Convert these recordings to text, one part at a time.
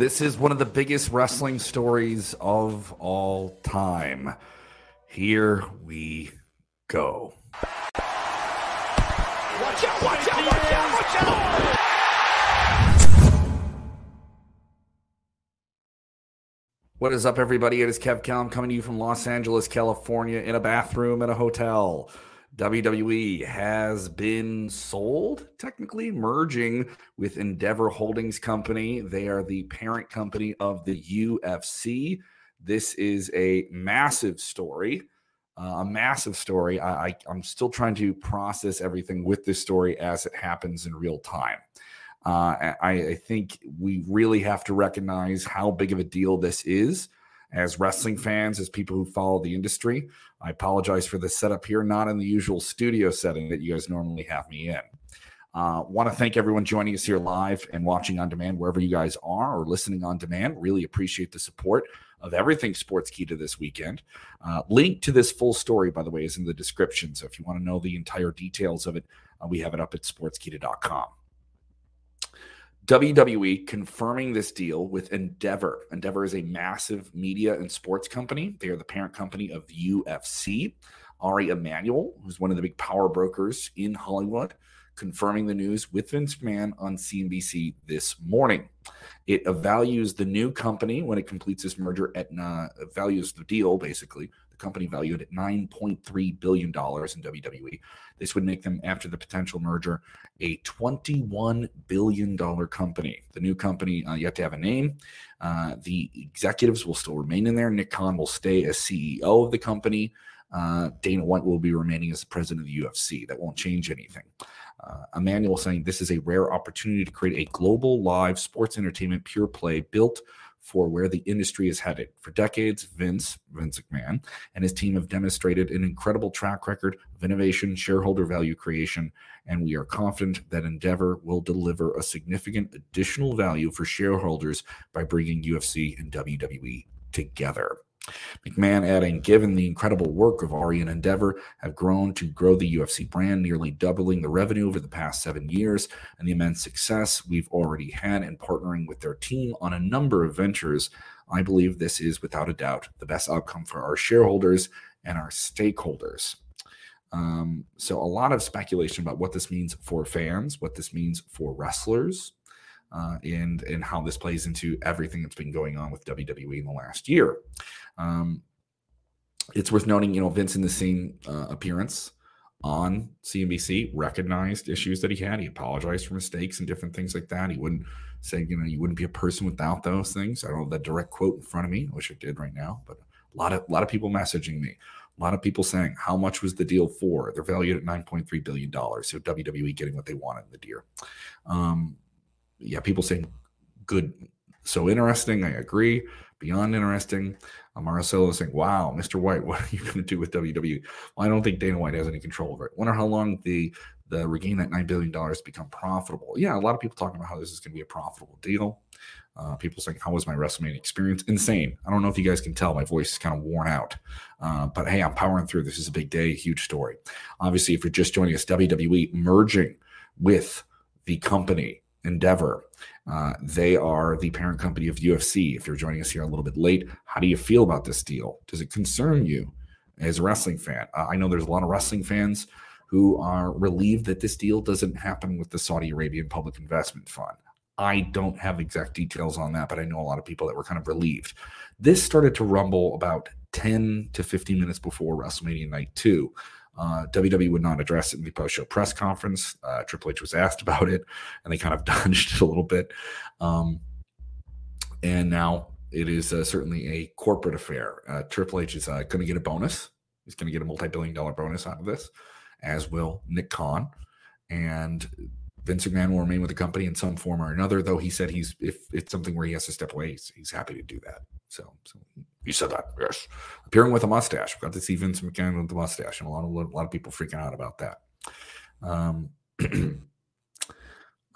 This is one of the biggest wrestling stories of all time. Here we go. Watch out, watch out, watch out, watch out! What is up, everybody? It is Kev Kellam coming to you from Los Angeles, California, in a bathroom at a hotel. WWE has been sold, technically merging with Endeavor Holdings Company. They are the parent company of the UFC. This is a massive story. Uh, a massive story. I, I, I'm still trying to process everything with this story as it happens in real time. Uh, I, I think we really have to recognize how big of a deal this is as wrestling fans, as people who follow the industry. I apologize for the setup here, not in the usual studio setting that you guys normally have me in. Uh, Want to thank everyone joining us here live and watching on demand wherever you guys are or listening on demand. Really appreciate the support of everything Sportskeeda this weekend. Uh, link to this full story, by the way, is in the description. So if you want to know the entire details of it, uh, we have it up at sportskeeda.com. WWE confirming this deal with Endeavor. Endeavor is a massive media and sports company. They are the parent company of UFC. Ari Emanuel, who's one of the big power brokers in Hollywood, confirming the news with Vince McMahon on CNBC this morning. It values the new company when it completes this merger at uh, values the deal basically company valued at $9.3 billion in WWE. This would make them, after the potential merger, a $21 billion company. The new company, uh, yet to have a name. Uh, the executives will still remain in there. Nick Khan will stay as CEO of the company. Uh, Dana White will be remaining as the president of the UFC. That won't change anything. Uh, Emanuel saying this is a rare opportunity to create a global live sports entertainment pure play built for where the industry is headed. For decades, Vince, Vince McMahon, and his team have demonstrated an incredible track record of innovation, shareholder value creation, and we are confident that Endeavor will deliver a significant additional value for shareholders by bringing UFC and WWE together. McMahon adding, given the incredible work of Ari and Endeavor have grown to grow the UFC brand, nearly doubling the revenue over the past seven years, and the immense success we've already had in partnering with their team on a number of ventures, I believe this is without a doubt the best outcome for our shareholders and our stakeholders. Um, so, a lot of speculation about what this means for fans, what this means for wrestlers, uh, and and how this plays into everything that's been going on with WWE in the last year. Um, it's worth noting, you know, Vince in the same uh, appearance on CNBC recognized issues that he had. He apologized for mistakes and different things like that. He wouldn't say, you know, you wouldn't be a person without those things. I don't have that direct quote in front of me. I wish I did right now, but a lot of a lot of people messaging me. A lot of people saying, how much was the deal for? They're valued at $9.3 billion. So WWE getting what they wanted in the deal. Um, yeah, people saying good, so interesting. I agree. Beyond interesting. Uh, Marcelo saying, "Wow, Mr. White, what are you going to do with WWE?" Well, I don't think Dana White has any control over it. Wonder how long the the regain that nine billion dollars become profitable. Yeah, a lot of people talking about how this is going to be a profitable deal. Uh, people saying, "How was my WrestleMania experience?" Insane. I don't know if you guys can tell, my voice is kind of worn out. Uh, but hey, I'm powering through. This is a big day, huge story. Obviously, if you're just joining us, WWE merging with the company Endeavor. Uh, they are the parent company of UFC. If you're joining us here a little bit late, how do you feel about this deal? Does it concern you as a wrestling fan? Uh, I know there's a lot of wrestling fans who are relieved that this deal doesn't happen with the Saudi Arabian Public Investment Fund. I don't have exact details on that, but I know a lot of people that were kind of relieved. This started to rumble about 10 to 15 minutes before WrestleMania Night 2 uh, WWE would not address it in the post show press conference. Uh, Triple H was asked about it, and they kind of dodged it a little bit. Um, and now it is uh, certainly a corporate affair. Uh, Triple H is uh, going to get a bonus. He's going to get a multi billion dollar bonus out of this, as will Nick Khan. And Vince McMahon will remain with the company in some form or another, though he said he's, if it's something where he has to step away, he's, he's happy to do that. So, so you said that, yes. Appearing with a mustache. We got to see Vince McMahon with the mustache, and a lot of a lot of people freaking out about that. Um,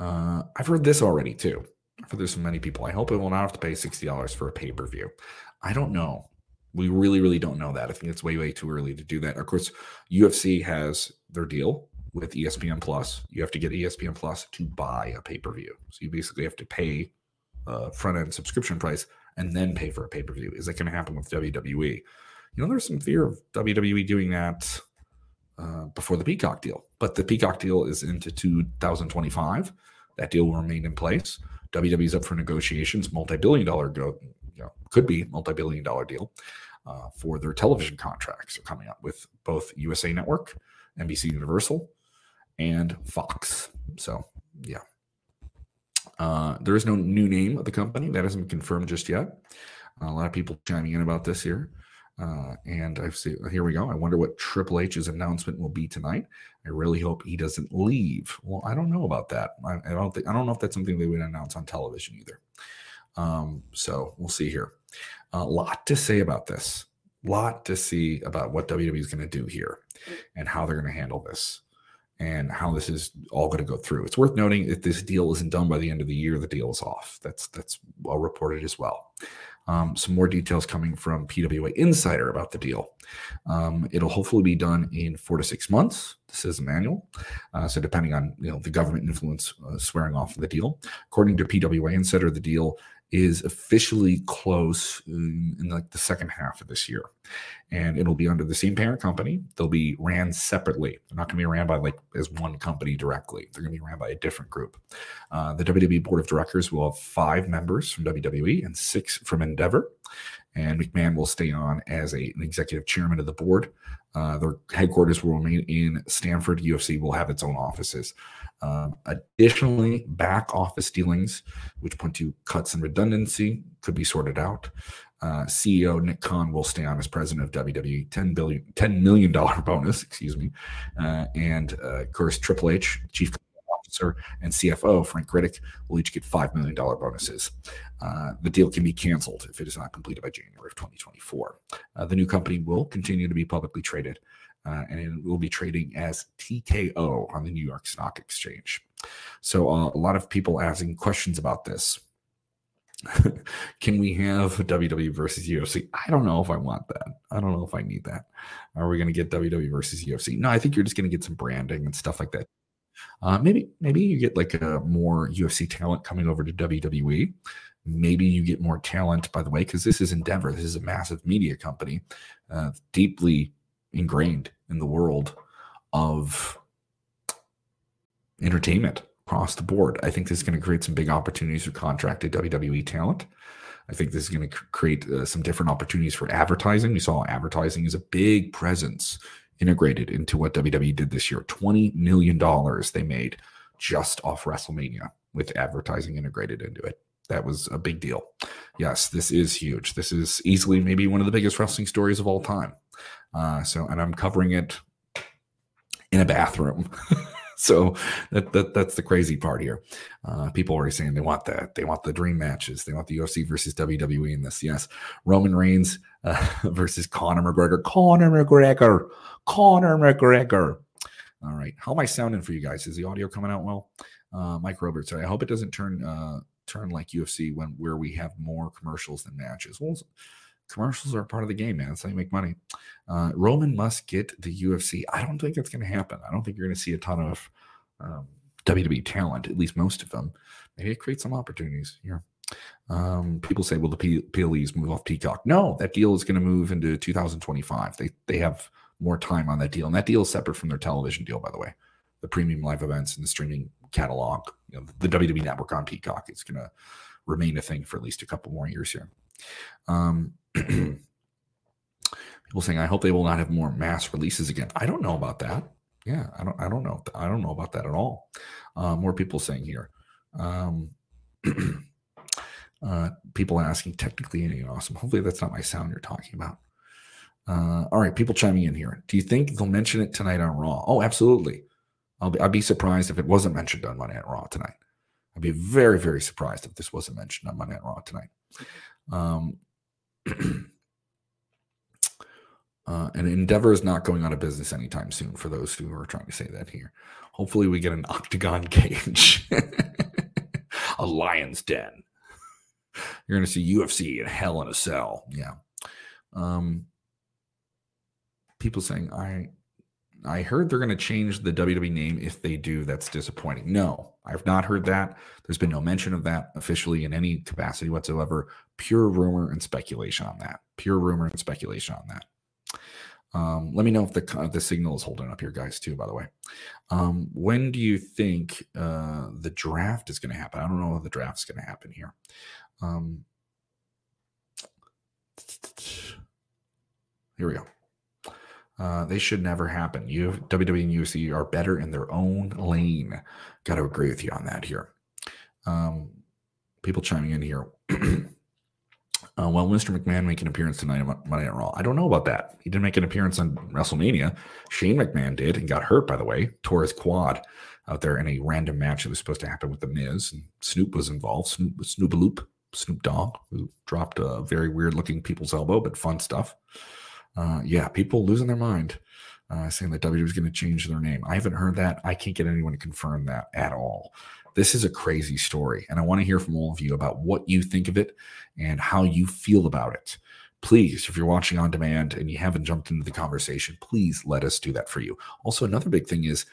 uh, I've heard this already too. I've heard this from many people. I hope it will not have to pay sixty dollars for a pay per view. I don't know. We really, really don't know that. I think it's way, way too early to do that. Of course, UFC has their deal with ESPN Plus. You have to get ESPN Plus to buy a pay per view. So you basically have to pay a front end subscription price and then pay for a pay per view. Is that going to happen with WWE? You know, there's some fear of WWE doing that uh, before the Peacock deal, but the Peacock deal is into 2025. That deal will remain in place. WWE's up for negotiations, multi-billion dollar go, you know, could be multi-billion dollar deal uh, for their television contracts. are coming up with both USA Network, NBC Universal, and Fox. So yeah, uh, there is no new name of the company that hasn't been confirmed just yet. A lot of people chiming in about this here. Uh, and I see here we go. I wonder what Triple H's announcement will be tonight. I really hope he doesn't leave. Well, I don't know about that. I, I don't think I don't know if that's something they would announce on television either. Um, so we'll see here. A lot to say about this. Lot to see about what WWE is going to do here and how they're going to handle this and how this is all going to go through. It's worth noting if this deal isn't done by the end of the year, the deal is off. That's that's well reported as well. Um, some more details coming from PWInsider about the deal. Um, it'll hopefully be done in four to six months. This is a manual, uh, so depending on you know the government influence uh, swearing off the deal. According to PWInsider, the deal is officially close in, in, like the second half of this year. And it'll be under the same parent company. They'll be ran separately. They're not going to be ran by like as one company directly. They're going to be ran by a different group. Uh, the wwe board of directors will have five members from wwe and six from endeavor and mcmahon will stay on as a, an executive chairman of the board. Uh, their headquarters will remain in stamford ufc will have its own offices. Um, additionally, back office dealings, which point to cuts and redundancy, could be sorted out. Uh, CEO Nick Khan will stay on as president of WWE, 10 billion, 10 million dollar bonus, excuse me, uh, and uh, of course Triple H, Chief And CFO Frank Riddick will each get five million dollar bonuses. Uh, the deal can be canceled if it is not completed by January of 2024. Uh, the new company will continue to be publicly traded uh, and it will be trading as TKO on the New York Stock Exchange. So, uh, a lot of people asking questions about this. Can we have WWE versus UFC? I don't know if I want that. I don't know if I need that. Are we going to get WWE versus UFC? No, I think you're just going to get some branding and stuff like that. Uh, maybe, maybe you get like a more UFC talent coming over to WWE. Maybe you get more talent, by the way, because this is Endeavor. This is a massive media company, uh, deeply ingrained in the world of entertainment across the board. I think this is going to create some big opportunities for contracted WWE talent. I think this is going to create uh, some different opportunities for advertising. We saw advertising is a big presence integrated into what WWE did this year. $20 million they made just off WrestleMania with advertising integrated into it. That was a big deal. Yes, this is huge. This is easily maybe one of the biggest wrestling stories of all time. Uh, so, and I'm covering it in a bathroom. so that, that that's the crazy part here. Uh, people are saying they want that. They want the dream matches. They want the UFC versus WWE in this. Yes, Roman Reigns uh, versus Conor McGregor. Conor McGregor. Conor McGregor. All right. How am I sounding for you guys? Is the audio coming out well? Uh, Mike Roberts. I hope it doesn't turn uh, turn like UFC when where we have more commercials than matches. Well, commercials are part of the game, man. That's how you make money. Uh, Roman must get the UFC. I don't think that's going to happen. I don't think you're going to see a ton of um, WWE talent, at least most of them. Maybe it creates some opportunities here. Um, people say, "Will the P- PLEs move off Peacock?" No, that deal is going to move into 2025. They they have more time on that deal, and that deal is separate from their television deal, by the way. The premium live events and the streaming catalog, you know, the WWE network on Peacock, is going to remain a thing for at least a couple more years here. Um, people saying, "I hope they will not have more mass releases again." I don't know about that. Yeah, I don't. I don't know. I don't know about that at all. Uh, more people saying here. Um, uh, people asking technically anything awesome. Hopefully that's not my sound you're talking about. Uh, all right, people chiming in here. Do you think they'll mention it tonight on Raw? Oh, absolutely. I'll be, I'd be surprised if it wasn't mentioned on Monday Night Raw tonight. I'd be very, very surprised if this wasn't mentioned on Monday Night Raw tonight. Um, uh, and Endeavor is not going out of business anytime soon. For those who are trying to say that here, hopefully we get an octagon cage, a lion's den. You're going to see UFC and Hell in a Cell. Yeah. Um, people saying I I heard they're going to change the WWE name. If they do, that's disappointing. No, I've not heard that. There's been no mention of that officially in any capacity whatsoever. Pure rumor and speculation on that. Pure rumor and speculation on that. Um, let me know if the the signal is holding up here, guys. Too, by the way. Um, when do you think uh, the draft is going to happen? I don't know if the draft is going to happen here. Um, here we go. Uh, they should never happen. You WWE and UFC are better in their own lane. Got to agree with you on that here. Um, people chiming in here. uh, well, Mr. McMahon make an appearance tonight on Monday Night Raw. I don't know about that. He didn't make an appearance on WrestleMania. Shane McMahon did and got hurt, by the way, tore his quad out there in a random match that was supposed to happen with The Miz. And Snoop was involved. Snoop, Snoopaloop, Snoop Dogg, who dropped a very weird looking people's elbow, but fun stuff uh, yeah, people losing their mind uh, saying that WWE is going to change their name. I haven't heard that. I can't get anyone to confirm that at all. This is a crazy story, and I want to hear from all of you about what you think of it and how you feel about it. Please, if you're watching on demand and you haven't jumped into the conversation, please let us do that for you. Also, another big thing is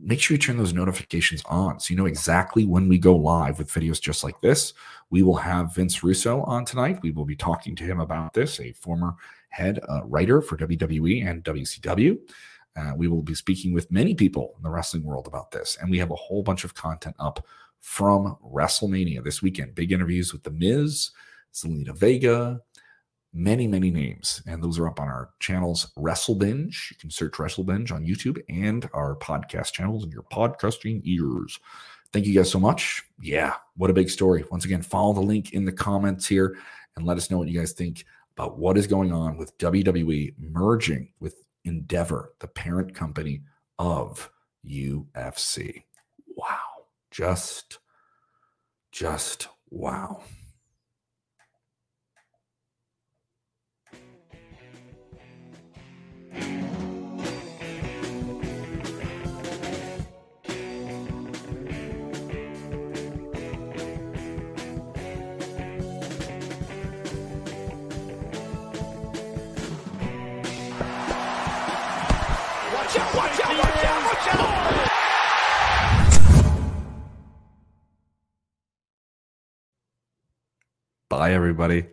make sure you turn those notifications on so you know exactly when we go live with videos just like this. We will have Vince Russo on tonight. We will be talking to him about this, a former head uh, writer for WWE and WCW. Uh, we will be speaking with many people in the wrestling world about this, and we have a whole bunch of content up from WrestleMania this weekend. Big interviews with The Miz, Zelina Vega, many, many names. And those are up on our channels, Wrestle Binge. You can search Wrestle Binge on YouTube and our podcast channels in your podcasting ears. Thank you guys so much. Yeah, what a big story. Once again, follow the link in the comments here and let us know what you guys think about what is going on with WWE merging with Endeavor, the parent company of UFC. Wow. Just, just wow. Bye, everybody.